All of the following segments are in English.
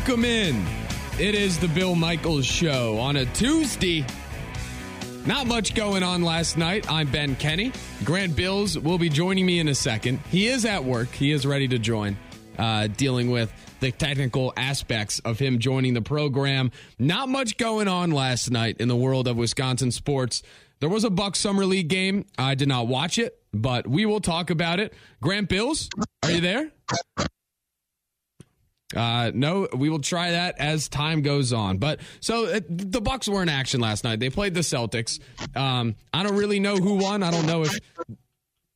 Welcome in. It is the Bill Michaels Show on a Tuesday. Not much going on last night. I'm Ben Kenney. Grant Bilse will be joining me in a second. He is at work. He is ready to join, uh, dealing with the technical aspects of him joining the program. Not much going on last night in the world of Wisconsin sports. There was a Buck Summer League game. I did not watch it, but we will talk about it. Grant Bilse, are you there? Uh, no, we will try that as time goes on. But so uh, the Bucks were in action last night. They played the Celtics. Um, I don't really know who won. I don't know if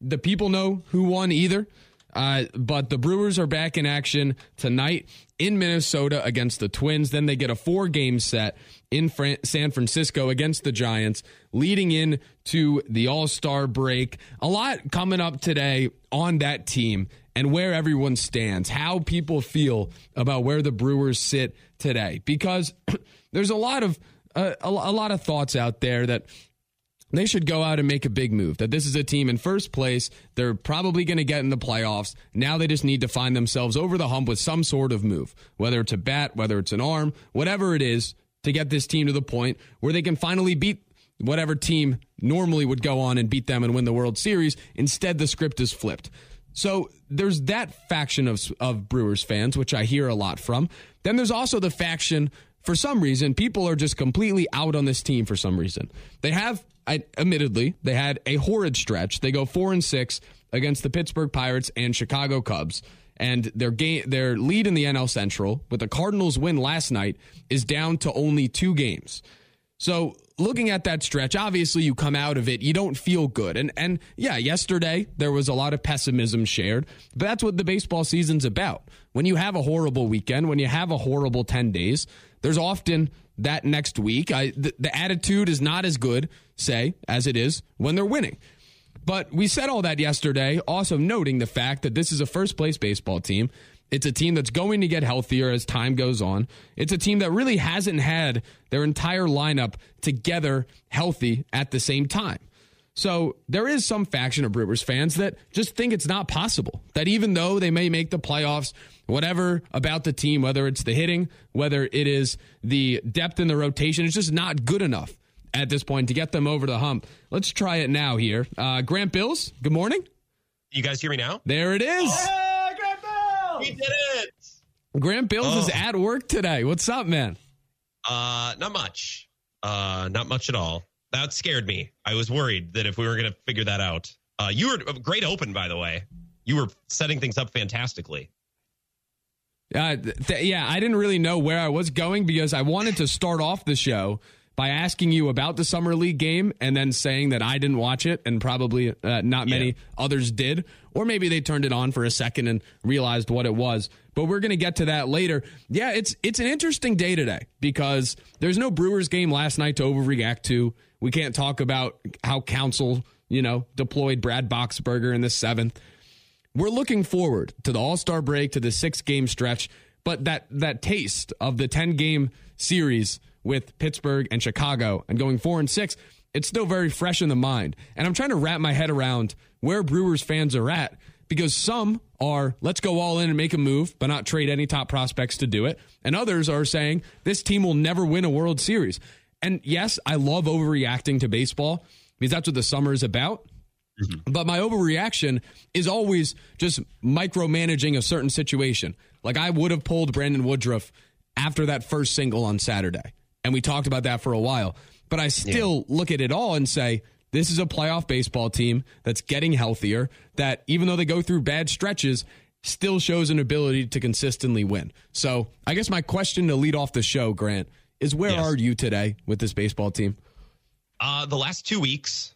the people know who won either. Uh, but the Brewers are back in action tonight in Minnesota against the Twins. Then they get a four game set in Fran- San Francisco against the Giants, leading in to the All Star break. A lot coming up today on that team and where everyone stands, how people feel about where the Brewers sit today. Because there's a lot of uh, a, a lot of thoughts out there that they should go out and make a big move. That this is a team in first place. They're probably going to get in the playoffs. Now they just need to find themselves over the hump with some sort of move, whether it's a bat, whether it's an arm, whatever it is, to get this team to the point where they can finally beat whatever team normally would go on and beat them and win the World Series. Instead, the script is flipped. So there's that faction of, of Brewers fans, which I hear a lot from. Then there's also the faction, for some reason, people are just completely out on this team for some reason. They have, I, admittedly, they had a horrid stretch. They go four and six against the Pittsburgh Pirates and Chicago Cubs. And their game, their lead in the NL Central with the Cardinals win last night is down to only two games. So looking at that stretch, obviously you come out of it, you don't feel good. And and yeah, yesterday there was a lot of pessimism shared, but that's what the baseball season's about. When you have a horrible weekend, when you have a horrible 10 days, there's often that next week, I, the, the attitude is not as good, say, as it is when they're winning. But we said all that yesterday, also noting the fact that this is a first place baseball team it's a team that's going to get healthier as time goes on. It's a team that really hasn't had their entire lineup together healthy at the same time. So there is some faction of Brewers fans that just think it's not possible. That even though they may make the playoffs, whatever about the team, whether it's the hitting, whether it is the depth in the rotation, it's just not good enough at this point to get them over the hump. Let's try it now here. Uh, Grant Bilse, good morning. You guys hear me now? There it is. Oh! We did it. Grant Bilse oh. is at work today. What's up, man? Uh, not much. Uh, not much at all. That scared me. I was worried that if we were going to figure that out. Uh, you were great open, by the way. You were setting things up fantastically. Uh, th- yeah, I didn't really know where I was going because I wanted to start off the show by asking you about the summer league game and then saying that I didn't watch it and probably uh, not many yeah. others did, or maybe they turned it on for a second and realized what it was. But we're going to get to that later. Yeah, it's it's an interesting day today because there's no Brewers game last night to overreact to. We can't talk about how Counsell, you know, deployed Brad Boxberger in the seventh. We're looking forward to the All Star break, to the six game stretch, but that that taste of the ten game series with Pittsburgh and Chicago and going four and six, it's still very fresh in the mind. And I'm trying to wrap my head around where Brewers fans are at because some are let's go all in and make a move, but not trade any top prospects to do it. And others are saying this team will never win a World Series. And yes, I love overreacting to baseball because that's what the summer is about. Mm-hmm. But my overreaction is always just micromanaging a certain situation. Like I would have pulled Brandon Woodruff after that first single on Saturday. And we talked about that for a while. But I still yeah. look at it all and say, this is a playoff baseball team that's getting healthier, that even though they go through bad stretches, still shows an ability to consistently win. So I guess my question to lead off the show, Grant, is where yes. are you today with this baseball team? Uh, the last two weeks,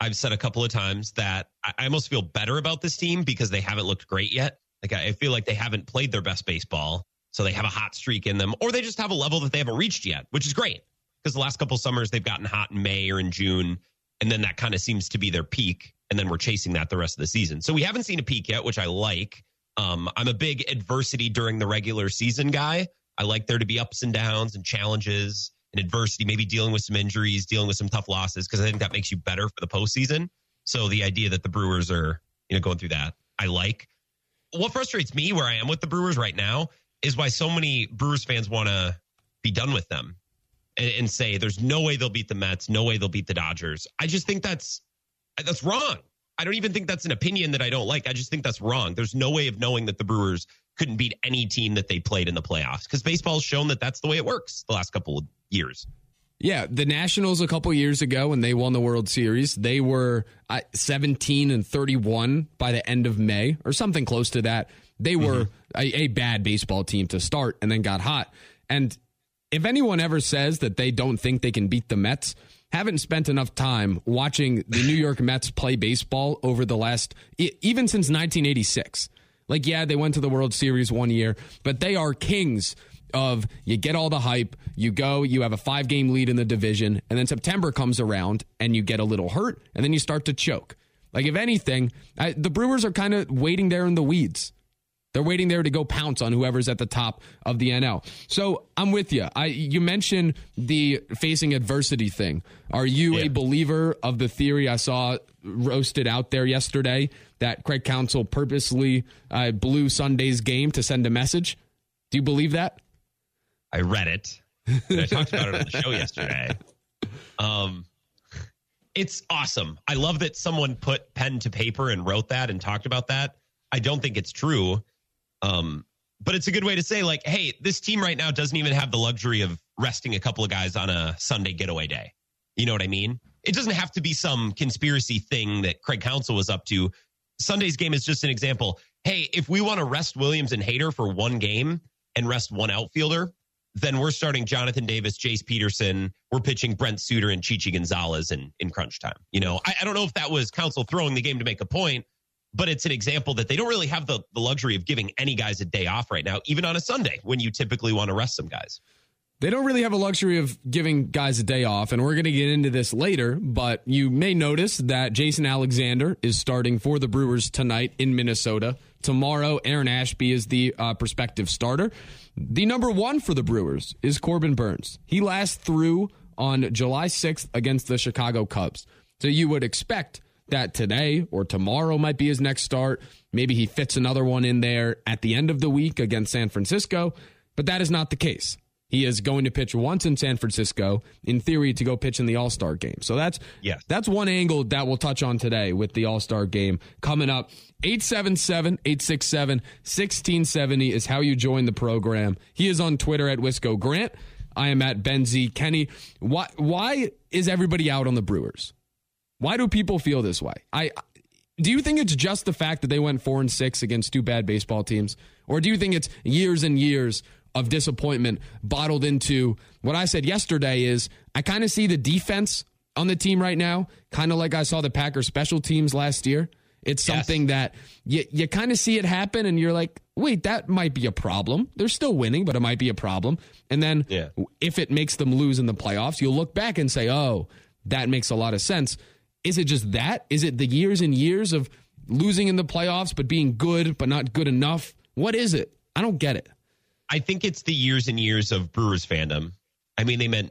I've said a couple of times that I almost feel better about this team because they haven't looked great yet. Like I feel like they haven't played their best baseball. So they have a hot streak in them, or they just have a level that they haven't reached yet, which is great because the last couple summers they've gotten hot in May or in June, and then that kind of seems to be their peak, and then we're chasing that the rest of the season. So we haven't seen a peak yet, which I like. Um, I'm a big adversity during the regular season guy. I like there to be ups and downs and challenges and adversity, maybe dealing with some injuries, dealing with some tough losses, because I think that makes you better for the postseason. So the idea that the Brewers are, you know, going through that, I like. What frustrates me where I am with the Brewers right now is why so many Brewers fans want to be done with them and, and say there's no way they'll beat the Mets, no way they'll beat the Dodgers. I just think that's that's wrong. I don't even think that's an opinion that I don't like. I just think that's wrong. There's no way of knowing that the Brewers couldn't beat any team that they played in the playoffs because baseball's shown that that's the way it works the last couple of years. Yeah, the Nationals a couple years ago when they won the World Series, they were uh, 17 and 31 by the end of May or something close to that. They were mm-hmm. a, a bad baseball team to start and then got hot. And if anyone ever says that they don't think they can beat the Mets, haven't spent enough time watching the New York Mets play baseball over the last, even since 1986. Like, yeah, they went to the World Series one year, but they are kings of you get all the hype, you go, you have a five game lead in the division, and then September comes around and you get a little hurt, and then you start to choke. Like, if anything, I, the Brewers are kind of waiting there in the weeds. They're waiting there to go pounce on whoever's at the top of the NL. So I'm with you. I you mentioned the facing adversity thing. Are you yeah. a believer of the theory I saw roasted out there yesterday that Craig Counsell purposely uh, blew Sunday's game to send a message? Do you believe that? I read it. I talked about it on the show yesterday. Um, it's awesome. I love that someone put pen to paper and wrote that and talked about that. I don't think it's true. Um, but it's a good way to say, like, hey, this team right now doesn't even have the luxury of resting a couple of guys on a Sunday getaway day. You know what I mean? It doesn't have to be some conspiracy thing that Craig Counsell was up to. Sunday's game is just an example. Hey, if we want to rest Williams and Hader for one game and rest one outfielder, then we're starting Jonathan Davis, Jace Peterson. We're pitching Brent Suter and Chichi Gonzalez in, in crunch time. You know, I, I don't know if that was Counsell throwing the game to make a point, but it's an example that they don't really have the, the luxury of giving any guys a day off right now, even on a Sunday when you typically want to rest some guys. They don't really have a luxury of giving guys a day off, and we're going to get into this later. But you may notice that Jason Alexander is starting for the Brewers tonight in Minnesota. Tomorrow, Aaron Ashby is the uh, prospective starter. The number one for the Brewers is Corbin Burnes. He last threw on July 6th against the Chicago Cubs. So you would expect that today or tomorrow might be his next start. Maybe he fits another one in there at the end of the week against San Francisco, but that is not the case. He is going to pitch once in San Francisco, in theory, to go pitch in the All Star game. So that's yes. that's one angle that we'll touch on today with the All Star game coming up. 877 867 1670 is how you join the program. He is on Twitter at Wisco Grant. I am at Ben Z. Kenney. Why, why is everybody out on the Brewers? Why do people feel this way? I do you think it's just the fact that they went four and six against two bad baseball teams, or do you think it's years and years of disappointment bottled into what I said yesterday? Is I kind of see the defense on the team right now, kind of like I saw the Packers special teams last year. It's something yes. that you you kind of see it happen, and you're like, wait, that might be a problem. They're still winning, but it might be a problem. And then yeah. if it makes them lose in the playoffs, you'll look back and say, oh, that makes a lot of sense. Is it just that? Is it the years and years of losing in the playoffs but being good but not good enough? What is it? I don't get it. I think it's the years and years of Brewers fandom. I mean, they meant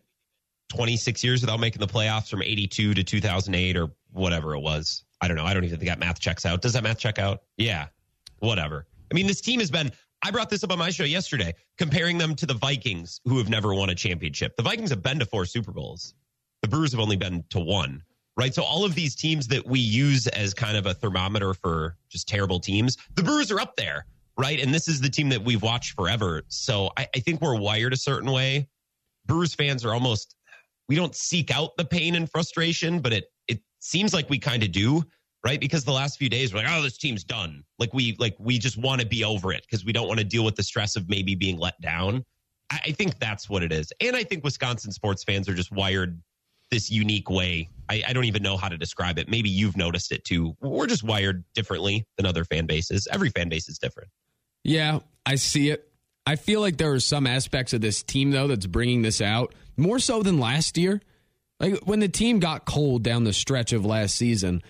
26 years without making the playoffs from 82 to 2008 or whatever it was. I don't know. I don't even think that math checks out. Does that math check out? Yeah. Whatever. I mean, this team has been I brought this up on my show yesterday, comparing them to the Vikings, who have never won a championship. The Vikings have been to four Super Bowls. The Brewers have only been to one right? So all of these teams that we use as kind of a thermometer for just terrible teams, the Brewers are up there, right? And this is the team that we've watched forever. So I, I think we're wired a certain way. Brewers fans are almost we don't seek out the pain and frustration, but it it seems like we kind of do, right? Because the last few days we're like, oh, this team's done. Like we like we just want to be over it because we don't want to deal with the stress of maybe being let down. I, I think that's what it is. And I think Wisconsin sports fans are just wired this unique way. I, I, don't even know how to describe it. Maybe you've noticed it too. We're just wired differently than other fan bases. Every fan base is different. Yeah, I see it. I feel like there are some aspects of this team though that's bringing this out more so than last year. Like when the team got cold down the stretch of last season,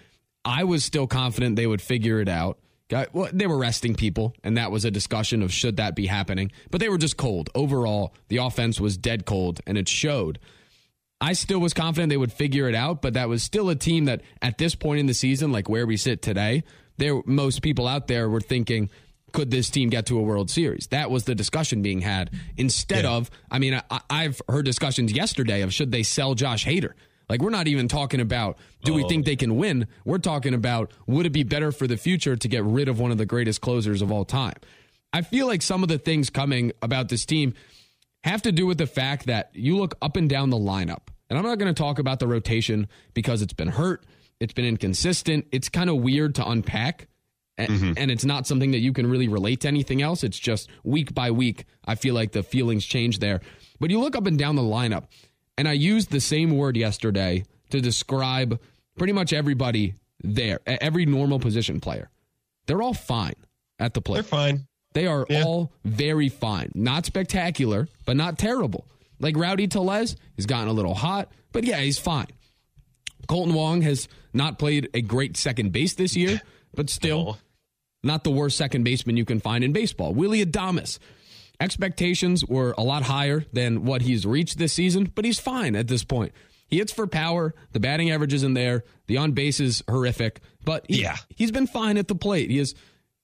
I was still confident they would figure it out. Got, well, they were resting people, and that was a discussion of should that be happening. But they were just cold. Overall, the offense was dead cold, and it showed. I still was confident they would figure it out, but that was still a team that at this point in the season, like where we sit today, there most people out there were thinking could this team get to a World Series? That was the discussion being had. Instead Yeah. of, I mean, I, I've heard discussions yesterday of should they sell Josh Hader. Like we're not even talking about do we think oh. they can win? We're talking about would it be better for the future to get rid of one of the greatest closers of all time? I feel like some of the things coming about this team have to do with the fact that you look up and down the lineup. And I'm not going to talk about the rotation because it's been hurt, it's been inconsistent, it's kind of weird to unpack. And, mm-hmm. and it's not something that you can really relate to anything else. It's just week by week, I feel like the feelings change there. But you look up and down the lineup, and I used the same word yesterday to describe pretty much everybody there, every normal position player. They're all fine at the plate. They're fine. They are Yeah. all very fine. Not spectacular, but not terrible. Like Rowdy Tellez has gotten a little hot, but yeah, he's fine. Kolten Wong has not played a great second base this year, but still No. not the worst second baseman you can find in baseball. Willy Adames. Expectations were a lot higher than what he's reached this season, but he's fine at this point. He hits for power. The batting average is in there. The on base is horrific, but he, Yeah. he's been fine at the plate. He is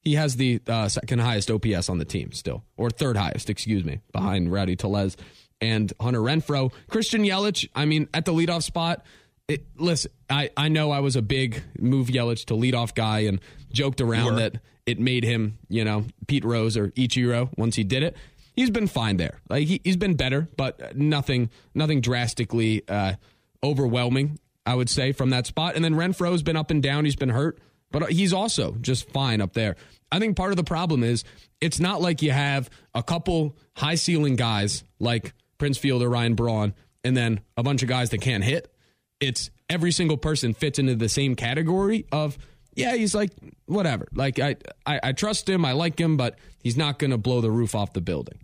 he has the uh, second highest OPS on the team still, or third highest, excuse me, behind Rowdy Tellez and Hunter Renfroe. Christian Yelich, I mean, at the leadoff spot. It, listen, I, I know I was a big move Yelich to leadoff guy and joked around that it made him, you know, Pete Rose or Ichiro once he did it. He's been fine there. Like he, he's been better, but nothing nothing drastically uh, overwhelming. I would say from that spot. And then Renfroe's been up and down. He's been hurt, but he's also just fine up there. I think part of the problem is it's not like you have a couple high ceiling guys like Prince Field or Ryan Braun, and then a bunch of guys that can't hit. It's every single person fits into the same category of yeah, he's like whatever. Like I I, I trust him, I like him, but he's not going to blow the roof off the building.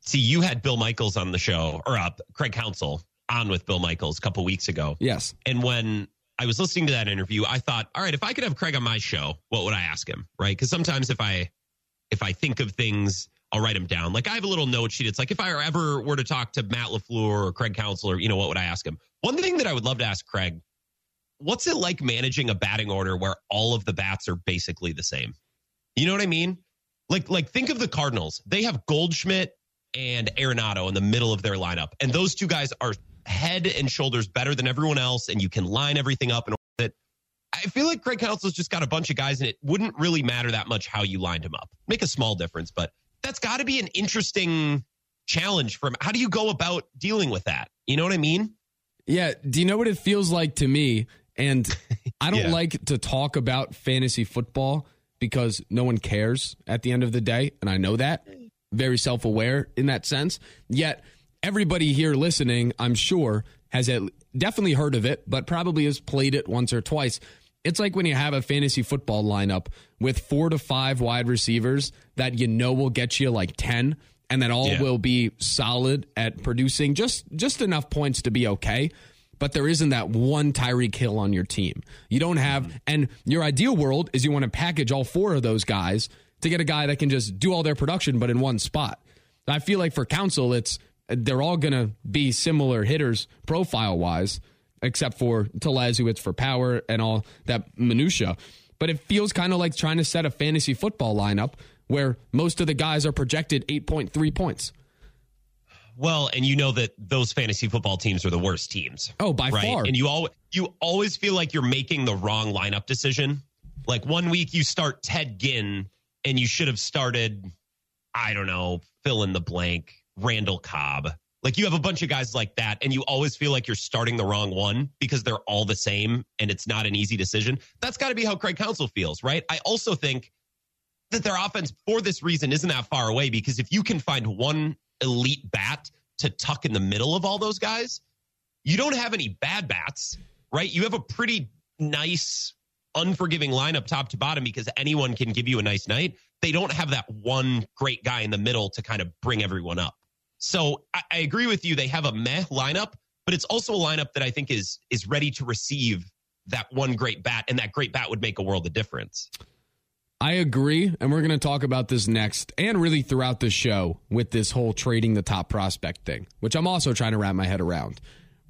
See, you had Bill Michaels on the show, or uh, Craig Counsell on with Bill Michaels a couple weeks ago. Yes. And when I was listening to that interview, I thought, all right, if I could have Craig on my show, what would I ask him? Right? Because sometimes if I if I think of things, I'll write them down. Like I have a little note sheet. It's like if I ever were to talk to Matt LaFleur or Craig Counselor, you know, what would I ask him? One thing that I would love to ask Craig, what's it like managing a batting order where all of the bats are basically the same? You know what I mean? Like like think of the Cardinals. They have Goldschmidt and Arenado in the middle of their lineup. And those two guys are head and shoulders better than everyone else, and you can line everything up and it. I feel like Craig Counsell's just got a bunch of guys, and it wouldn't really matter that much how you lined him up. Make a small difference, but that's got to be an interesting challenge from how do you go about dealing with that? You know what I mean? Yeah. Do you know what it feels like to me? And I don't Yeah. like to talk about fantasy football because no one cares at the end of the day. And I know that. Very self aware in that sense. Yet, everybody here listening, I'm sure, has at, definitely heard of it, but probably has played it once or twice. It's like when you have a fantasy football lineup with four to five wide receivers that you know will get you like 10 and that all Yeah. will be solid at producing just just enough points to be okay. But there isn't that one Tyreek Hill on your team. You don't have, mm-hmm. and your ideal world is you want to package all four of those guys to get a guy that can just do all their production, but in one spot. I feel like for Counsell, it's they're all going to be similar hitters profile wise, except for Tellez, who hits for power and all that minutia. But it feels kind of like trying to set a fantasy football lineup where most of the guys are projected 8.3 points. Well, and you know that those fantasy football teams are the worst teams. Oh, by right? far. And you all you always feel like you're making the wrong lineup decision. Like one week you start Ted Ginn and you should have started, I don't know, fill in the blank, Randall Cobb. Like you have a bunch of guys like that, and you always feel like you're starting the wrong one because they're all the same and it's not an easy decision. That's got to be how Craig Counsell feels, right? I also think that their offense for this reason isn't that far away because if you can find one elite bat to tuck in the middle of all those guys, you don't have any bad bats, right? You have a pretty nice, unforgiving lineup top to bottom because anyone can give you a nice night. They don't have that one great guy in the middle to kind of bring everyone up. So I, I agree with you. They have a meh lineup, but it's also a lineup that I think is is ready to receive that one great bat, and that great bat would make a world of difference. I agree. And we're going to talk about this next and really throughout the show with this whole trading the top prospect thing, which I'm also trying to wrap my head around.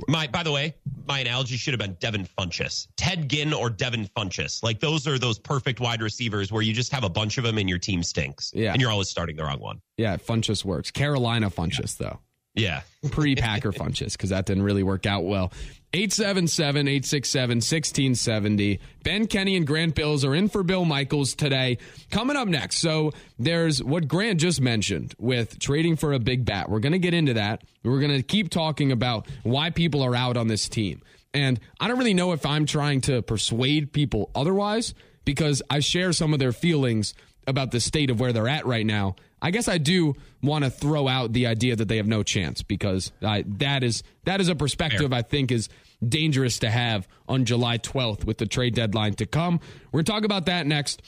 My, by the way, my analogy should have been Devin Funchess, Ted Ginn or Devin Funchess. Like those are those perfect wide receivers where you just have a bunch of them and your team stinks. Yeah. and you're always starting the wrong one. Yeah, Funchess works. Carolina Funchess, though. Yeah, Pre Packer Funchess, because that didn't really work out well. 877 867 1670. Ben Kenney and Grant Bilse are in for Bill Michaels today. Coming up next. So there's what Grant just mentioned with trading for a big bat. We're going to get into that. We're going to keep talking about why people are out on this team. And I don't really know if I'm trying to persuade people otherwise because I share some of their feelings about the state of where they're at right now. I guess I do want to throw out the idea that they have no chance because I, that is that is a perspective I think is dangerous to have on July 12th with the trade deadline to come. We're going to talk about that next.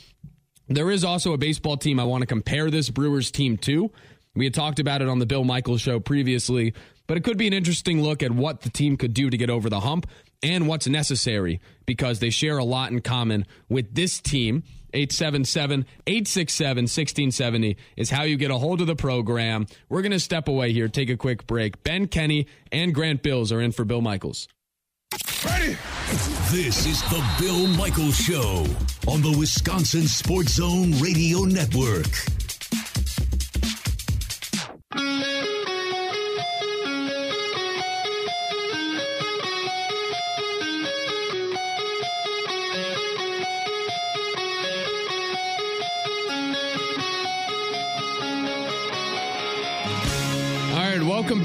There is also a baseball team I want to compare this Brewers team to. We had talked about it on the Bill Michaels show previously, but it could be an interesting look at what the team could do to get over the hump and what's necessary because they share a lot in common with this team. 877 867 1670 is how you get a hold of the program. We're going to step away here, take a quick break. Ben Kenney and Grant Bilse are in for Bill Michaels. Ready? This is the Bill Michaels Show on the Wisconsin Sports Zone Radio Network.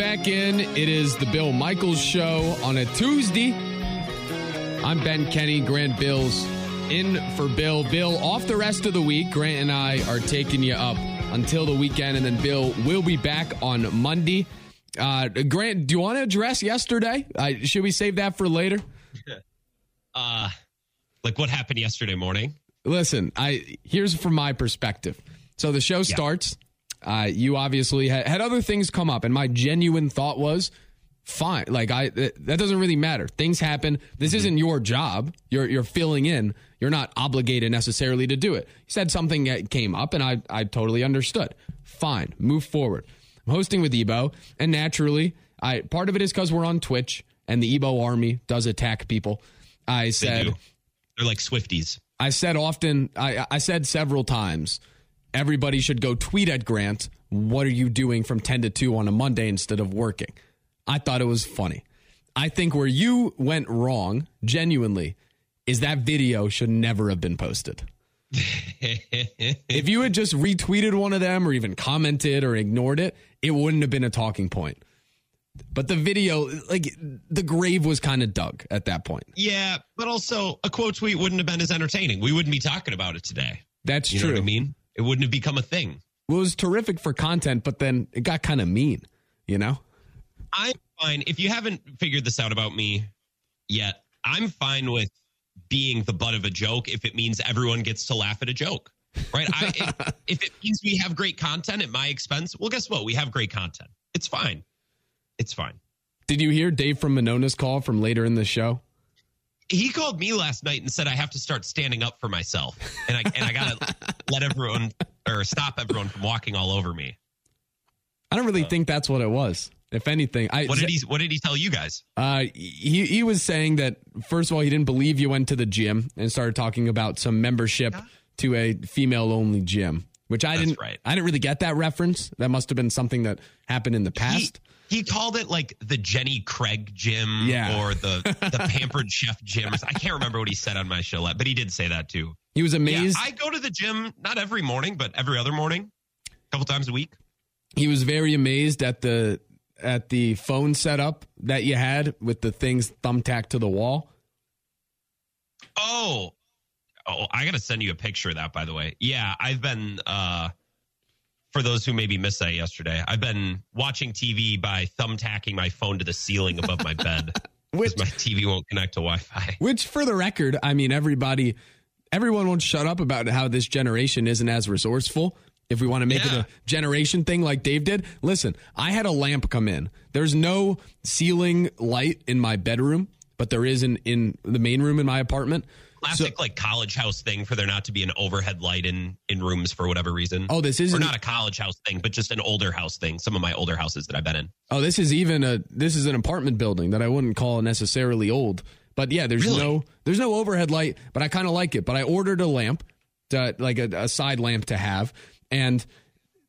Back in. It is the Bill Michaels Show on a Tuesday. I'm Ben Kenney, Grant Bilse in for Bill. Bill off the rest of the week. Grant and I are taking you up until the weekend, and then Bill will be back on Monday. Uh, Grant, do you want to address yesterday? Uh, should we save that for later? uh, like what happened yesterday morning? Listen, I here's from my perspective. So the show starts. Uh, you obviously had, had other things come up, and my genuine thought was, fine. Like I, that that doesn't really matter. Things happen. This isn't your job. You're you're filling in. You're not obligated necessarily to do it. You said something that came up, and I I totally understood. Fine, move forward. I'm hosting with Ebo, and naturally, I part of it is because we're on Twitch, and the Ebo army does attack people. I They said. do. They're like Swifties. I said often, I, I said several times, everybody should go tweet at Grant, what are you doing from 10 to 2 on a Monday instead of working? I thought it was funny. I think where you went wrong, genuinely, is that video should never have been posted. if you had just retweeted one of them or even commented or ignored it, it wouldn't have been a talking point. But the video, like the grave was kind of dug at that point. yeah, but also a quote tweet wouldn't have been as entertaining. We wouldn't be talking about it today. That's You true. know what I mean? It wouldn't have become a thing. Well, it was terrific for content, but then it got kind of mean, you know? I'm fine. If you haven't figured this out about me yet, I'm fine with being the butt of a joke if it means everyone gets to laugh at a joke. Right? I, if, if it means we have great content at my expense, well, guess what? We have great content. It's fine. It's fine. Did you hear Dave from Monona's call from later in the show? He called me last night and said I have to start standing up for myself, and I and I gotta let everyone or stop everyone from walking all over me. I don't really think that's what it was. If anything, I What did he What did he tell you guys? uh, he he was saying that first of all, he didn't believe you went to the gym and started talking about some membership to a female only gym, which I That's didn't. right. I didn't really get that reference. That must have been something that happened in the past. he called it like the Jenny Craig gym Yeah. or the the pampered chef gym. I can't remember what he said on my show, but he did say that too. he was Yeah, amazed. I go to the gym not every morning, but every other morning, a couple times a week. he was very amazed at the at the phone setup that you had with the things thumbtacked to the wall. Oh, oh, I gotta send you a picture of that. By the way, yeah, I've been. uh for those who maybe missed that yesterday, I've been watching TV by thumbtacking my phone to the ceiling above my bed because my TV won't connect to Wi-Fi. which, for the record, I mean, everybody, everyone won't shut up about how this generation isn't as resourceful. If we want to make Yeah. it a generation thing like Dave did, listen, I had a lamp come in. There's no ceiling light in my bedroom, but there is in, in the main room in my apartment. Classic so, like college house thing for there not to be an overhead light in in rooms for whatever reason. Oh, this is not a college house thing, but just an older house thing. Some of my older houses that I've been in. Oh, this is even a this is an apartment building that I wouldn't call necessarily old. But yeah, there's really? no there's no overhead light, but I kind of like it. But I ordered a lamp, to, like a, a side lamp to have, and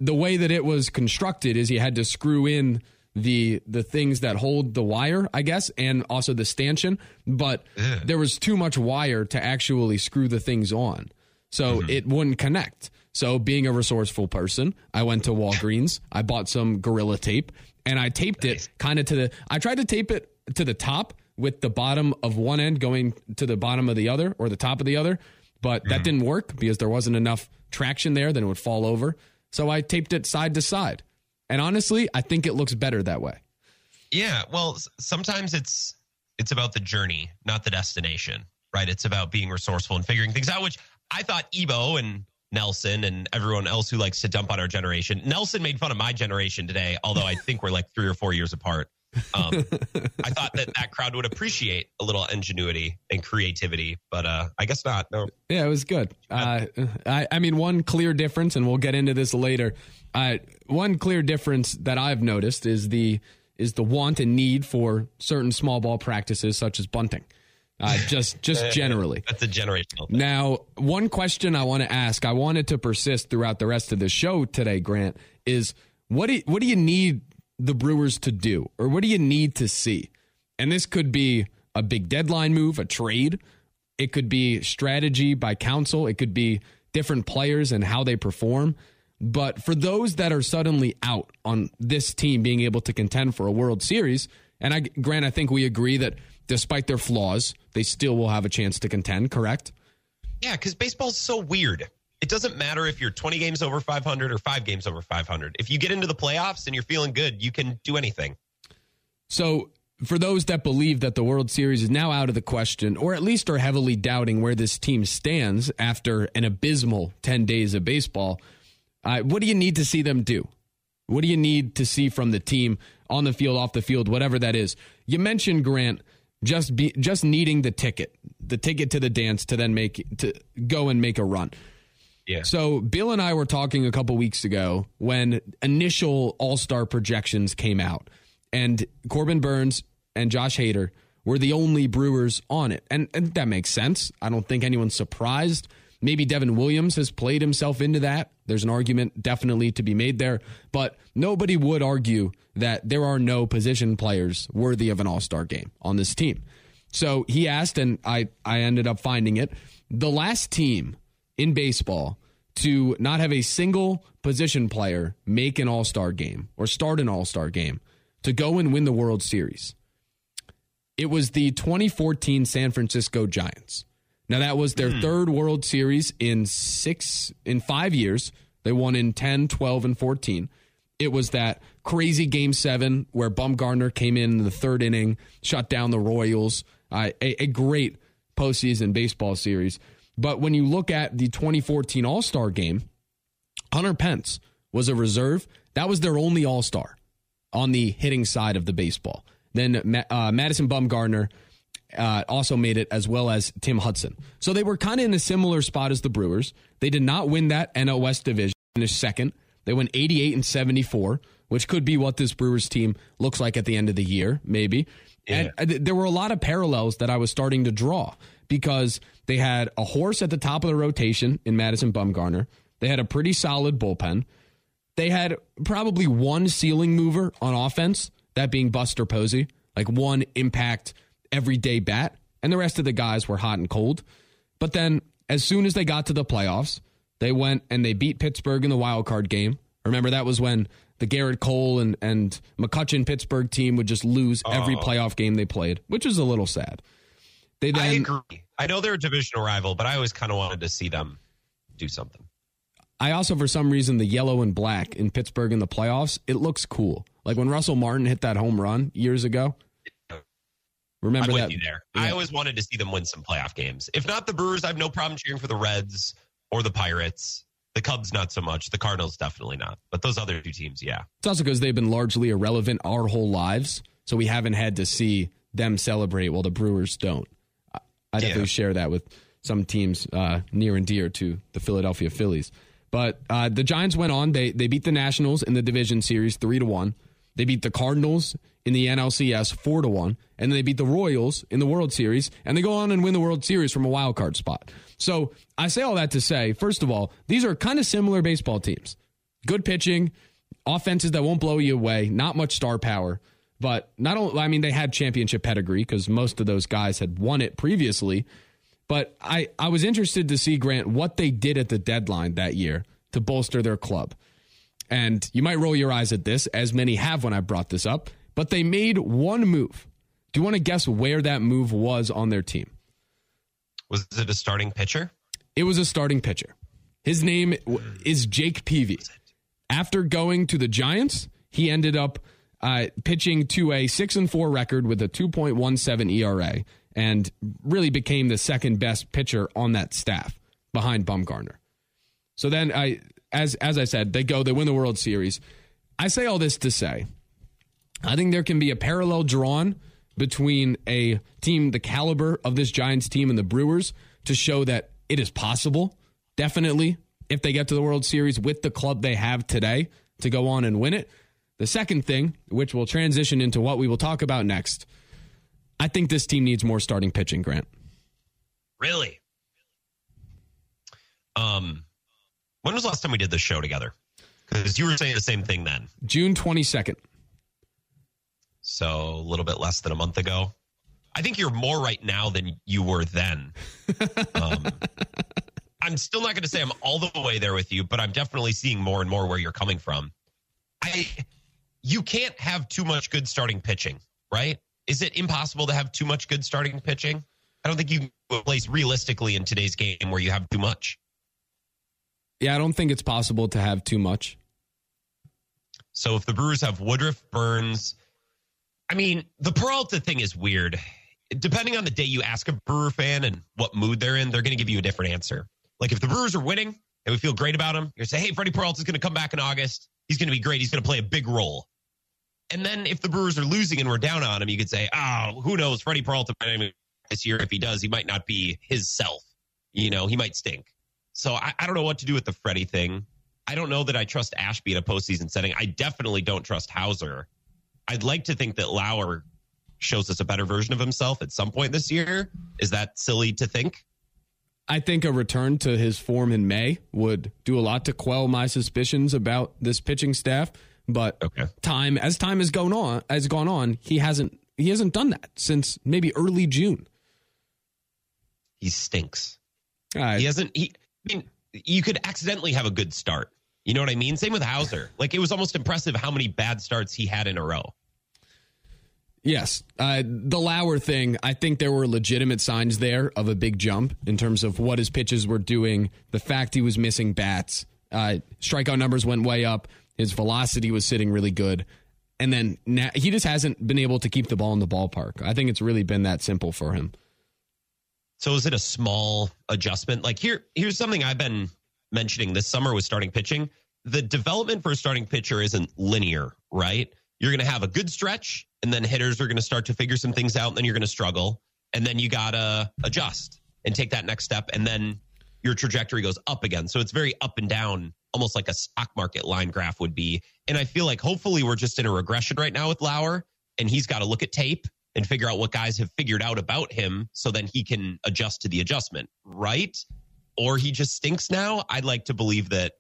the way that it was constructed is you had to screw in the the things that hold the wire, I guess, and also the stanchion. But yeah. there was too much wire to actually screw the things on, so mm-hmm. it wouldn't connect. So, being a resourceful person, I went to Walgreens. I bought some Gorilla Tape and I taped nice. it kind of to the. I tried to tape it to the top with the bottom of one end going to the bottom of the other or the top of the other, but mm-hmm. that didn't work because there wasn't enough traction there. Then it would fall over. So I taped it side to side. And honestly, I think it looks better that way. Yeah, well, sometimes it's it's about the journey, not the destination, right? It's about being resourceful and figuring things out, which I thought Ebo and Nelson and everyone else who likes to dump on our generation. Nelson made fun of my generation today, although I think we're like three or four years apart. Um, I thought that that crowd would appreciate a little ingenuity and creativity, but uh, I guess not. No. Yeah, it was good. Uh, I, I mean, one clear difference, and we'll get into this later. Uh, one clear difference that I've noticed is the is the want and need for certain small ball practices such as bunting. Uh, just just generally. That's a generational. Thing. Now, one question I want to ask, I wanted to persist throughout the rest of the show today, Grant, is what do you, what do you need the Brewers to do, or what do you need to see? And this could be a big deadline move, a trade. It could be strategy by Counsell. It could be different players and how they perform. But for those that are suddenly out on this team being able to contend for a World Series, and I grant I think we agree that despite their flaws, they still will have a chance to contend, correct? Yeah, because baseball's so weird. It doesn't matter if you're 20 games over 500 or five games over 500. If you get into the playoffs and you're feeling good, you can do anything. So, for those that believe that the World Series is now out of the question, or at least are heavily doubting where this team stands after an abysmal 10 days of baseball, uh, what do you need to see them do? What do you need to see from the team on the field, off the field, whatever that is? You mentioned Grant just be just needing the ticket, the ticket to the dance to then make to go and make a run. Yeah. So Bill and I were talking a couple weeks ago when initial All Star projections came out, and Corbin Burnes and Josh Hader were the only Brewers on it, and and that makes sense. I don't think anyone's surprised. Maybe Devin Williams has played himself into that. There's an argument definitely to be made there, but nobody would argue that there are no position players worthy of an all star game on this team. So he asked, and I, I ended up finding it. The last team in baseball to not have a single position player make an all star game or start an all star game to go and win the World Series. It was the 2014 San Francisco Giants. Now that was their mm. third World Series in 6 in 5 years. They won in 10, 12 and 14. It was that crazy game 7 where Bumgarner came in, in the third inning, shut down the Royals. Uh, a, a great postseason baseball series. But when you look at the 2014 All-Star game, Hunter Pence was a reserve. That was their only All-Star on the hitting side of the baseball. Then uh, Madison Bumgarner uh, also made it, as well as Tim Hudson. So they were kind of in a similar spot as the Brewers. They did not win that NL West division, finished second. They went 88 and 74, which could be what this Brewers team looks like at the end of the year, maybe. Yeah. And uh, there were a lot of parallels that I was starting to draw because they had a horse at the top of the rotation in Madison Bumgarner. They had a pretty solid bullpen. They had probably one ceiling mover on offense, that being Buster Posey, like one impact everyday bat, and the rest of the guys were hot and cold. But then, as soon as they got to the playoffs, they went and they beat Pittsburgh in the wild card game. Remember, that was when the Gerrit Cole and, and McCutchen Pittsburgh team would just lose every oh. playoff game they played, which is a little sad. They then, I agree. I know they're a divisional rival, but I always kind of wanted to see them do something. I also, for some reason, the yellow and black in Pittsburgh in the playoffs, it looks cool. Like when Russell Martin hit that home run years ago, Remember I'm that? there. Yeah. I always wanted to see them win some playoff games. If not the Brewers, I have no problem cheering for the Reds or the Pirates. The Cubs, not so much. The Cardinals, definitely not. But those other two teams, yeah. It's also because they've been largely irrelevant our whole lives. So we haven't had to see them celebrate while the Brewers don't. I definitely yeah. share that with some teams uh, near and dear to the Philadelphia Phillies. But uh, the Giants went on. They they beat the Nationals in the division series three to one. They beat the Cardinals in the NLCS four to one, and then they beat the Royals in the World Series, and they go on and win the World Series from a wild card spot. So I say all that to say, first of all, these are kind of similar baseball teams. Good pitching, offenses that won't blow you away, not much star power. But not only, I mean, they had championship pedigree because most of those guys had won it previously. But I, I was interested to see, Grant, what they did at the deadline that year to bolster their club. And you might roll your eyes at this, as many have when I brought this up, but they made one move. Do you want to guess where that move was on their team? Was it a starting pitcher? It was a starting pitcher. His name is Jake Peavy. After going to the Giants, he ended up uh, pitching to a six and four record with a 2.17 ERA and really became the second best pitcher on that staff behind Bumgarner. So then I as as I said, they go, they win the World Series. I say all this to say I think there can be a parallel drawn between a team the caliber of this Giants team and the Brewers to show that it is possible, definitely, if they get to the World Series with the club they have today to go on and win it. The second thing, which will transition into what we will talk about next, I think this team needs more starting pitching, Grant. Really? Um, when was the last time we did this show together? Because you were saying the same thing then. June 22nd. So a little bit less than a month ago. I think you're more right now than you were then. um, I'm still not going to say I'm all the way there with you, but I'm definitely seeing more and more where you're coming from. I, you can't have too much good starting pitching, right? Is it impossible to have too much good starting pitching? I don't think you can place realistically in today's game where you have too much. Yeah, I don't think it's possible to have too much. So if the Brewers have Woodruff, Burnes, I mean, the Peralta thing is weird. Depending on the day you ask a Brewer fan and what mood they're in, they're going to give you a different answer. Like if the Brewers are winning and we feel great about him, you're say, "Hey, Freddy Peralta is going to come back in August. He's going to be great. He's going to play a big role." And then if the Brewers are losing and we're down on him, you could say, "Oh, who knows? Freddy Peralta this year. If he does, he might not be his self. You know, he might stink." So I, I don't know what to do with the Freddy thing. I don't know that I trust Ashby in a postseason setting. I definitely don't trust Houser. I'd like to think that Lauer shows us a better version of himself at some point this year. Is that silly to think? I think a return to his form in May would do a lot to quell my suspicions about this pitching staff. But okay. time as time has gone on has gone on, he hasn't he hasn't done that since maybe early June. He stinks. Uh, he hasn't he I mean, you could accidentally have a good start. You know what I mean? Same with Houser. Like it was almost impressive how many bad starts he had in a row. Yes. Uh, the Lauer thing, I think there were legitimate signs there of a big jump in terms of what his pitches were doing, the fact he was missing bats. Uh, strikeout numbers went way up. His velocity was sitting really good. And then now, he just hasn't been able to keep the ball in the ballpark. I think it's really been that simple for him. So is it a small adjustment? Like here, here's something I've been mentioning this summer with starting pitching. The development for a starting pitcher isn't linear, right? You're going to have a good stretch, and then hitters are going to start to figure some things out, and then you're going to struggle, and then you got to adjust and take that next step, and then your trajectory goes up again. So it's very up and down, almost like a stock market line graph would be. And I feel like hopefully we're just in a regression right now with Lauer, and he's got to look at tape and figure out what guys have figured out about him so then he can adjust to the adjustment, right? Or he just stinks now. I'd like to believe that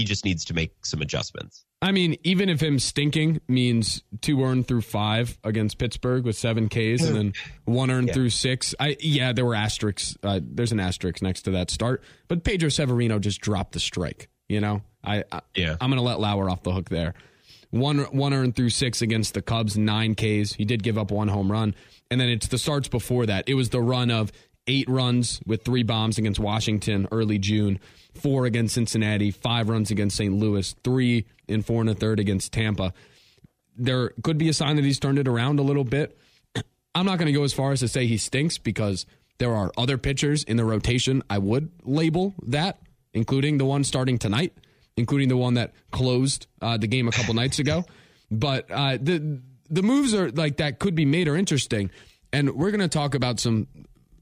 he just needs to make some adjustments. I mean, even if him stinking means two earned through five against Pittsburgh with seven Ks and then one earned yeah. through six. I yeah, there were asterisks. Uh, there's an asterisk next to that start, but Pedro Severino just dropped the strike. You know, I, I yeah, I'm gonna let Lauer off the hook there. One one earned through six against the Cubs, nine Ks. He did give up one home run, and then it's the starts before that. It was the run of eight runs with three bombs against Washington early June, four against Cincinnati, five runs against St. Louis, three in four and a third against Tampa. There could be a sign that he's turned it around a little bit. I'm not going to go as far as to say he stinks because there are other pitchers in the rotation I would label that, including the one starting tonight including the one that closed uh, the game a couple nights ago. But uh, the the moves are like that could be made are interesting, and we're going to talk about some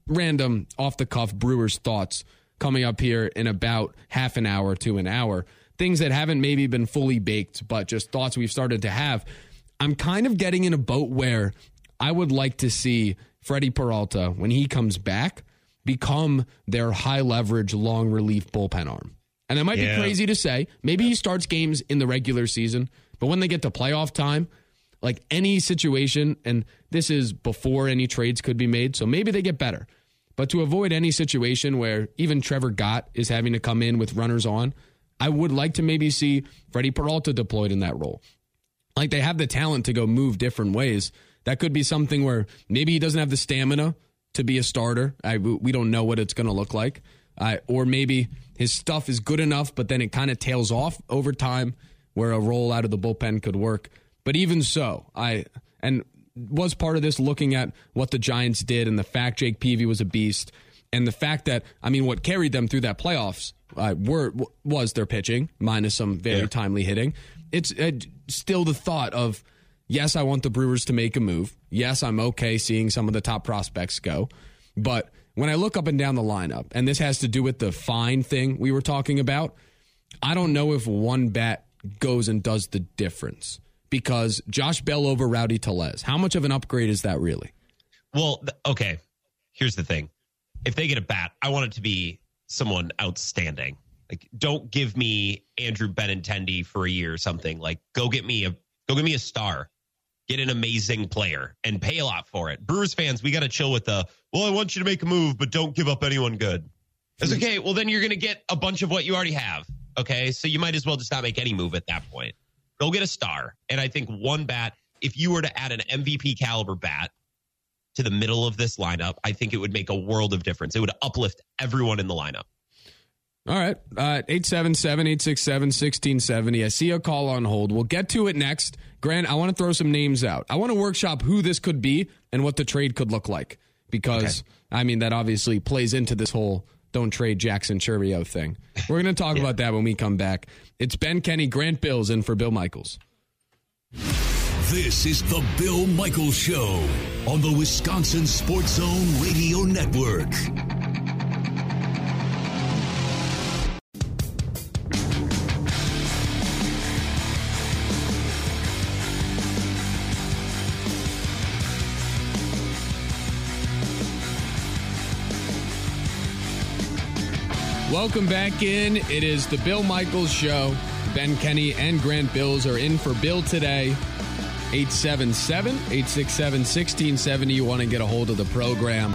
random off the cuff Brewers thoughts coming up here in about half an hour to an hour. Things that haven't maybe been fully baked, but just thoughts we've started to have. I'm kind of getting in a boat where I would like to see Freddy Peralta, when he comes back, become their high leverage, long relief bullpen arm. And that might yeah. be crazy to say. Maybe he starts games in the regular season, but when they get to playoff time, like any situation, and this is before any trades could be made, so maybe they get better. But to avoid any situation where even Trevor Gott is having to come in with runners on, I would like to maybe see Freddy Peralta deployed in that role. Like they have the talent to go move different ways. That could be something where maybe he doesn't have the stamina to be a starter. I, we don't know what it's going to look like. Uh, or maybe his stuff is good enough, but then it kind of tails off over time where a roll out of the bullpen could work. But even so, I and was part of this looking at what the Giants did and the fact Jake Peavy was a beast and the fact that I mean what carried them through that playoffs uh, were was their pitching minus some very yeah. timely hitting. It's uh, still the thought of yes, I want the Brewers to make a move. Yes, I'm okay seeing some of the top prospects go, but when I look up and down the lineup, and this has to do with the fine thing we were talking about, I don't know if one bat goes and does the difference because Josh Bell over Rowdy Tellez. How much of an upgrade is that really? Well, okay. Here's the thing: if they get a bat, I want it to be someone outstanding. Like, don't give me Andrew Benintendi for a year or something. Like, go get me a go get me a star, get an amazing player, and pay a lot for it. Brewers fans, we got to chill with the. Well, I want you to make a move, but don't give up anyone good. It's okay. Well, then you're going to get a bunch of what you already have. Okay, so you might as well just not make any move at that point. Go get a star. And I think one bat, if you were to add an MVP caliber bat to the middle of this lineup, I think it would make a world of difference. It would uplift everyone in the lineup. All right. Uh, 877 867 1670. I see a call on hold. We'll get to it next. Grant, I want to throw some names out. I want to workshop who this could be and what the trade could look like because, okay. I mean, that obviously plays into this whole don't trade Jackson Chourio thing. We're going to talk yeah. about that when we come back. It's Ben Kenney, Grant Bilse, in for Bill Michaels. This is the Bill Michaels Show on the Wisconsin Sports Zone Radio Network. Welcome back in. It is the Bill Michaels Show. Ben Kenney and Grant Bilse are in for Bill today. 877 867 1670. You want to get a hold of the program.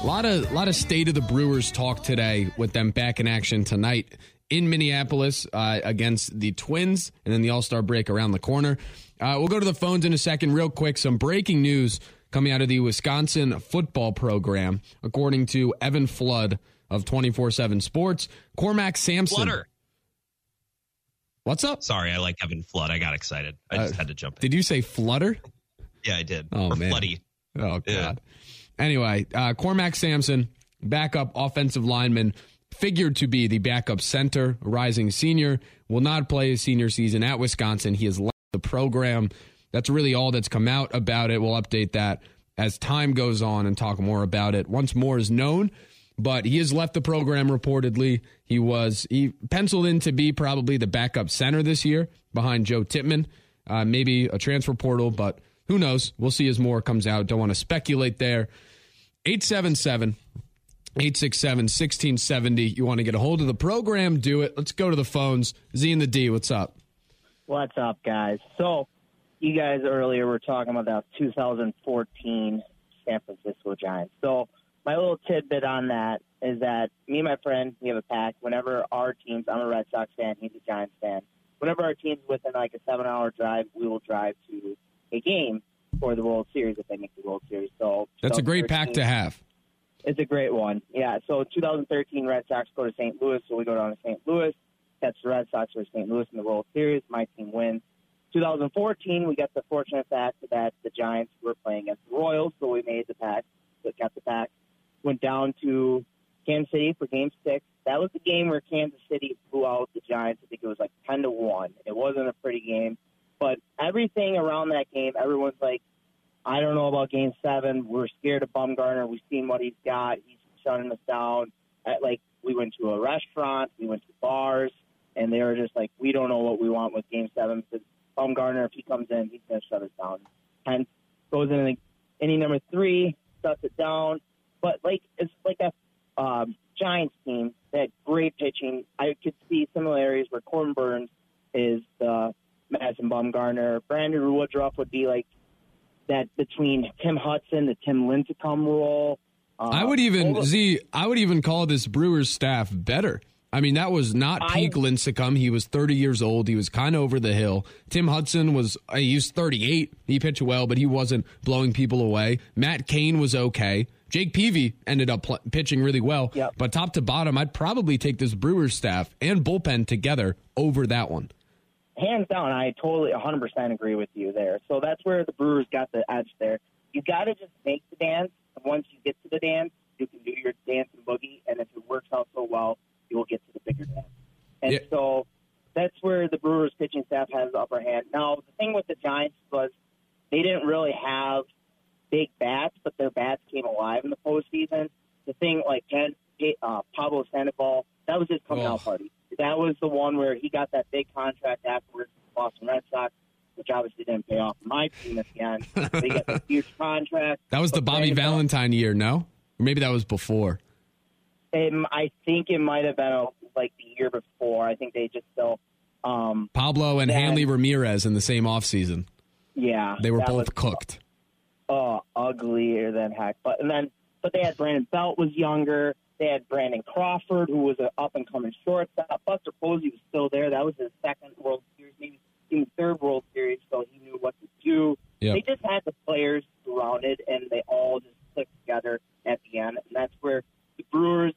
A lot of, lot of state of the Brewers talk today with them back in action tonight in Minneapolis uh, against the Twins and then the All Star break around the corner. Uh, we'll go to the phones in a second, real quick. Some breaking news coming out of the Wisconsin football program, according to Evan Flood of 24 7 Sports. Cormac Sampson. Flutter. What's up? Sorry, I like Evan Flood. I got excited. I just uh, had to jump in. Did you say flutter? Yeah, I did. Oh, or man. Floody. Oh, God. Yeah. Anyway, uh, Cormac Sampson, backup offensive lineman, figured to be the backup center, rising senior, will not play his senior season at Wisconsin. He has left the program. That's really all that's come out about it. We'll update that as time goes on and talk more about it. Once more is known, but he has left the program reportedly. He was he penciled in to be probably the backup center this year behind Joe Tippmann. Uh, maybe a transfer portal, but who knows? We'll see as more comes out. Don't want to speculate there. 877 867 1670. You want to get a hold of the program? Do it. Let's go to the phones. Z and the D, what's up? What's up, guys? So, you guys earlier were talking about that 2014 San Francisco Giants. So, my little tidbit on that is that me and my friend, we have a pact. Whenever our teams, I'm a Red Sox fan, he's a Giants fan. Whenever our team's within like a seven hour drive, we will drive to a game for the World Series if they make the World Series. So that's a great pact to have. It's a great one. Yeah. So 2013 Red Sox go to St. Louis, so we go down to St. Louis, catch the Red Sox or St. Louis in the World Series. My team wins. 2014, we got the fortunate fact that the Giants were playing against the Royals, so we made the pact, so kept the pact went down to Kansas City for Game Six. That was the game where Kansas City blew out the Giants. I think it was like ten to one. It wasn't a pretty game, but everything around that game, everyone's like, I don't know about Game Seven. We're scared of Bumgarner. We've seen what he's got. He's shutting us down. At, like we went to a restaurant, we went to bars, and they were just like, we don't know what we want with Game Seven because Bumgarner, if he comes in, he's going to shut us down. Hence, goes in inning number three, shuts it down. But like it's like a um, Giants team that great pitching. I could see similarities where Corbin Burnes is the Madison Bumgarner. Brandon Woodruff would be like that between Tim Hudson, the Tim Lincecum role. Uh, I would even Z. I would even call this Brewers staff better. I mean, that was not peak I, Lincecum. He was 30 years old. He was kind of over the hill. Tim Hudson was, uh, he was 38. He pitched well, but he wasn't blowing people away. Matt Cain was okay. Jake Peavy ended up pl- pitching really well. Yep. But top to bottom, I'd probably take this Brewers staff and bullpen together over that one. Hands down, I totally 100% agree with you there. So that's where the Brewers got the edge there. You got to just make the dance. And once you get to the dance, you can do your dance and boogie. And if it works out so well, you will get to the bigger dance. And yeah. so that's where the Brewers pitching staff has the upper hand. Now, the thing with the Giants was they didn't really have big bats, but their bats came alive in the postseason. The thing like Ken, uh, Pablo Sandoval, that was his coming oh. out party. That was the one where he got that big contract afterwards with the Boston Red Sox, which obviously didn't pay off my team at the end. they got a huge contract. That was the Bobby Valentine year, no? Or maybe that was before. It, I think it might have been a, like the year before. I think they just still. Um, Pablo and Hanley Ramirez in the same offseason. Yeah. They were both was, cooked. Oh, uglier than heck. But and then, but they had Brandon Belt was younger. They had Brandon Crawford, who was an up and coming shortstop. Buster Posey was still there. That was his second World Series, maybe even third World Series, so he knew what to do. Yep. They just had the players surrounded, and they all just clicked together at the end. And that's where the Brewers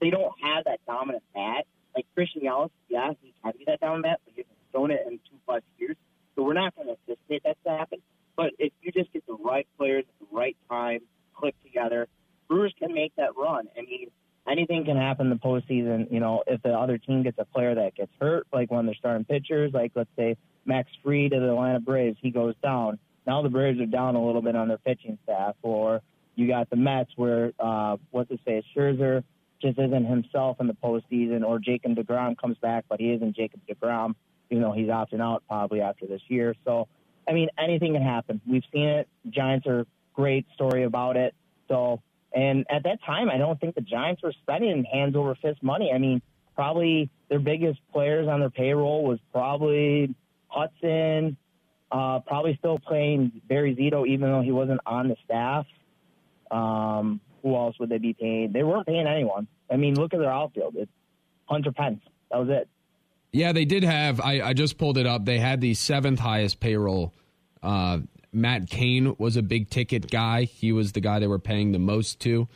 they don't have that dominant bat. Like Christian Yelich, yeah, he can be that dominant bat, but he hasn't shown it in two plus years. So we're not going to anticipate that to happen. But if you just get the right players at the right time, click together, Brewers can make that run. I mean, anything can happen in the postseason. You know, if the other team gets a player that gets hurt, like when they're starting pitchers, like let's say Max Fried of the Atlanta Braves, he goes down. Now the Braves are down a little bit on their pitching staff, or you got the Mets where uh, what's his face Scherzer just isn't himself in the postseason, or Jacob DeGrom comes back, but he isn't Jacob DeGrom, even though he's opting out probably after this year. So, I mean, anything can happen. We've seen it. Giants are great story about it. So, and at that time, I don't think the Giants were spending hands over fist money. I mean, probably their biggest players on their payroll was probably Hudson, uh, probably still playing Barry Zito, even though he wasn't on the staff. Um, who else would they be paying? They weren't paying anyone. I mean, look at their outfield. It's Hunter Pence. That was it. Yeah, they did have. I, I just pulled it up. They had the seventh highest payroll. Uh, Matt Cain was a big ticket guy. He was the guy they were paying the most to.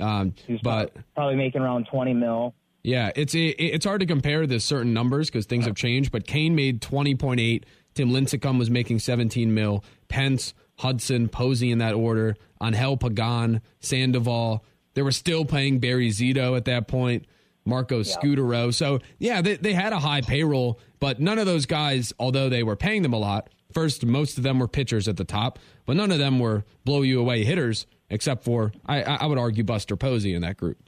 Um, but probably making around twenty mil. Yeah, it's it, it's hard to compare the certain numbers because things have changed. But Cain made twenty point eight. Tim Lincecum was making seventeen mil. Pence, Hudson, Posey in that order. Angel Pagan, Sandoval. They were still paying Barry Zito at that point, Marco yeah. Scutaro. So, yeah, they, they had a high payroll, but none of those guys, although they were paying them a lot, first, most of them were pitchers at the top, but none of them were blow you away hitters, except for, I, I would argue, Buster Posey in that group.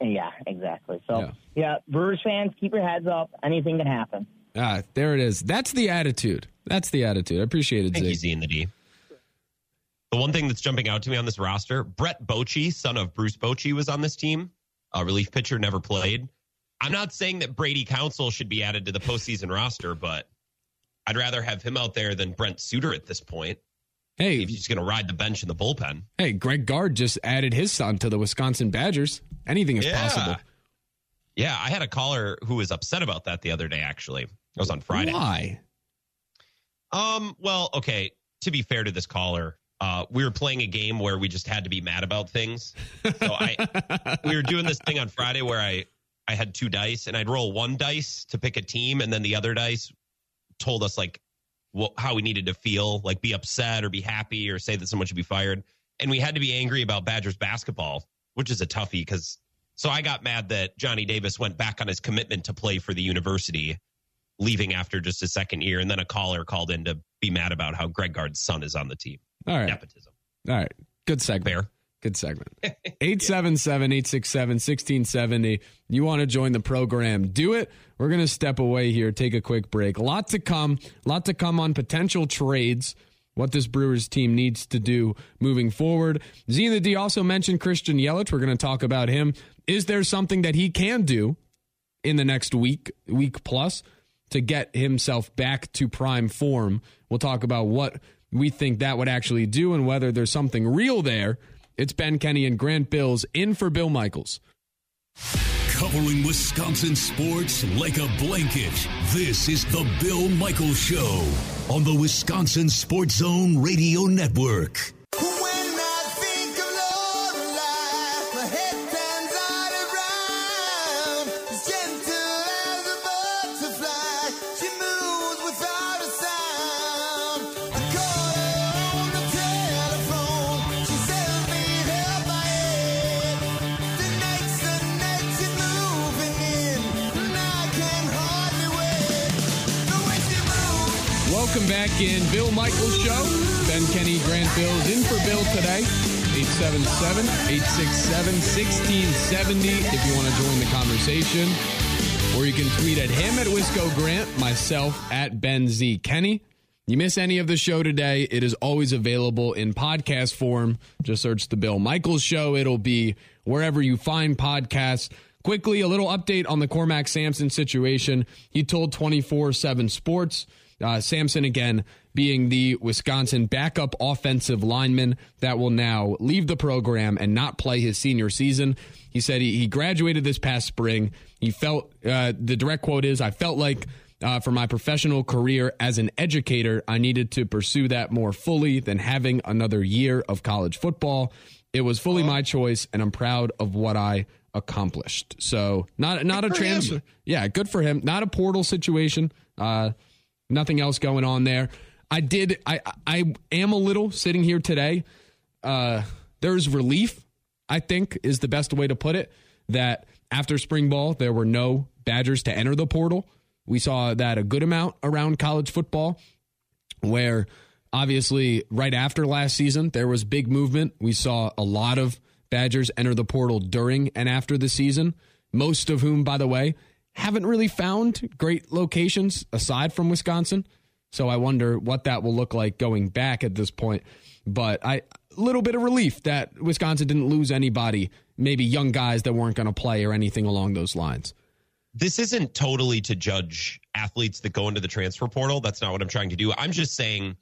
Yeah, exactly. So, yeah. yeah, Brewers fans, keep your heads up. Anything can happen. Ah, there it is. That's the attitude. That's the attitude. I appreciate it. Thank you, Z in the D. The one thing that's jumping out to me on this roster, Brett Bochy, son of Bruce Bochy, was on this team. A relief pitcher, never played. I'm not saying that Brady Counsell should be added to the postseason roster, but I'd rather have him out there than Brent Suter at this point. Hey, if he's going to ride the bench in the bullpen. Hey, Greg Gard just added his son to the Wisconsin Badgers. Anything is yeah. possible. Yeah, I had a caller who was upset about that the other day. Actually, it was on Friday. Why? Um. Well, okay. To be fair to this caller, uh, we were playing a game where we just had to be mad about things. So I, we were doing this thing on Friday where I, I had two dice and I'd roll one dice to pick a team, and then the other dice told us like what, how we needed to feel, like be upset or be happy or say that someone should be fired. And we had to be angry about Badgers basketball, which is a toughie because. So I got mad that Johnny Davis went back on his commitment to play for the university, leaving after just a second year, and then a caller called in to be mad about how Greg Gard's son is on the team. All right. Nepotism. All right. Good segment. Fair. Good segment. 877 867 1670. You want to join the program? Do it. We're going to step away here, take a quick break. A lot to come. A lot to come on potential trades, what this Brewers team needs to do moving forward. Z and the D also mentioned Christian Yelich. We're going to talk about him. Is there something that he can do in the next week, week plus, to get himself back to prime form? We'll talk about what we think that would actually do and whether there's something real there it's Ben Kenney and Grant Bilse in for Bill Michaels. Covering Wisconsin sports like a blanket. This is the Bill Michaels Show on the Wisconsin Sports Zone Radio Network. Back in Bill Michaels Show. Ben Kenney, Grant Bilse in for Bill today. 877 867 1670 if you want to join the conversation. Or you can tweet at him at Wisco Grant, myself at Ben Z. Kenney. You miss any of the show today, it is always available in podcast form. Just search the Bill Michaels Show. It'll be wherever you find podcasts. Quickly, a little update on the Cormac Sampson situation. He told 24 7 Sports uh, Sampson again being the Wisconsin backup offensive lineman that will now leave the program and not play his senior season. He said he, he graduated this past spring. He felt, uh, the direct quote is, I felt like uh, for my professional career as an educator, I needed to pursue that more fully than having another year of college football. It was fully my choice, and I'm proud of what I accomplished. So not not good a transfer. Yeah, good for him. Not a portal situation. Uh, Nothing else going on there. I did. I I am a little sitting here today. Uh, there's relief. I think is the best way to put it. That after spring ball, there were no Badgers to enter the portal. We saw that a good amount around college football, where obviously right after last season there was big movement. We saw a lot of Badgers enter the portal during and after the season. Most of whom, by the way, haven't really found great locations aside from Wisconsin. So I wonder what that will look like going back at this point. But I little bit of relief that Wisconsin didn't lose anybody, maybe young guys that weren't going to play or anything along those lines. This isn't totally to judge athletes that go into the transfer portal. That's not what I'm trying to do. I'm just saying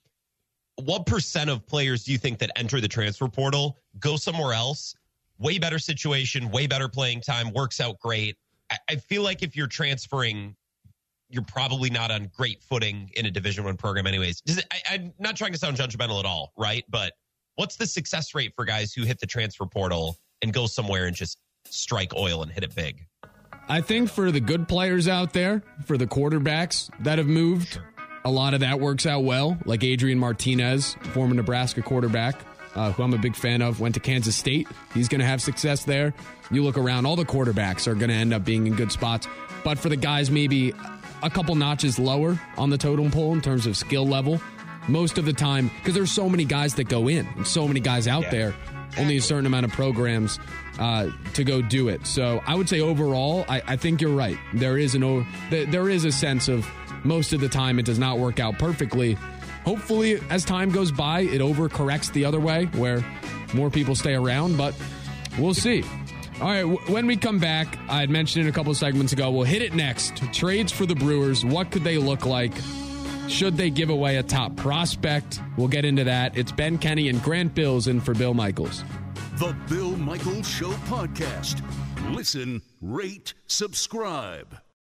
what percent of players do you think that enter the transfer portal go somewhere else? Way better situation, way better playing time, works out great I feel like if you're transferring, you're probably not on great footing in a Division One program, anyways. It, I, I'm not trying to sound judgmental at all, right? But what's the success rate for guys who hit the transfer portal and go somewhere and just strike oil and hit it big? I think for the good players out there, for the quarterbacks that have moved, a lot of that works out well. Like Adrian Martinez, former Nebraska quarterback, uh, who I'm a big fan of, went to Kansas State. He's going to have success there. You look around, all the quarterbacks are going to end up being in good spots. But for the guys maybe a couple notches lower on the totem pole in terms of skill level, most of the time, because there's so many guys that go in and so many guys out yeah. there, only a certain amount of programs uh, to go do it. So I would say overall, I, I think you're right. There is an there is a sense of most of the time it does not work out perfectly hopefully, as time goes by, it overcorrects the other way where more people stay around, but we'll see. All right, when we come back, I had mentioned it a couple segments ago. We'll hit it next. Trades for the Brewers. What could they look like? Should they give away a top prospect? We'll get into that. It's Ben Kenney and Grant Bilse in for Bill Michaels. The Bill Michaels Show podcast. Listen, rate, subscribe.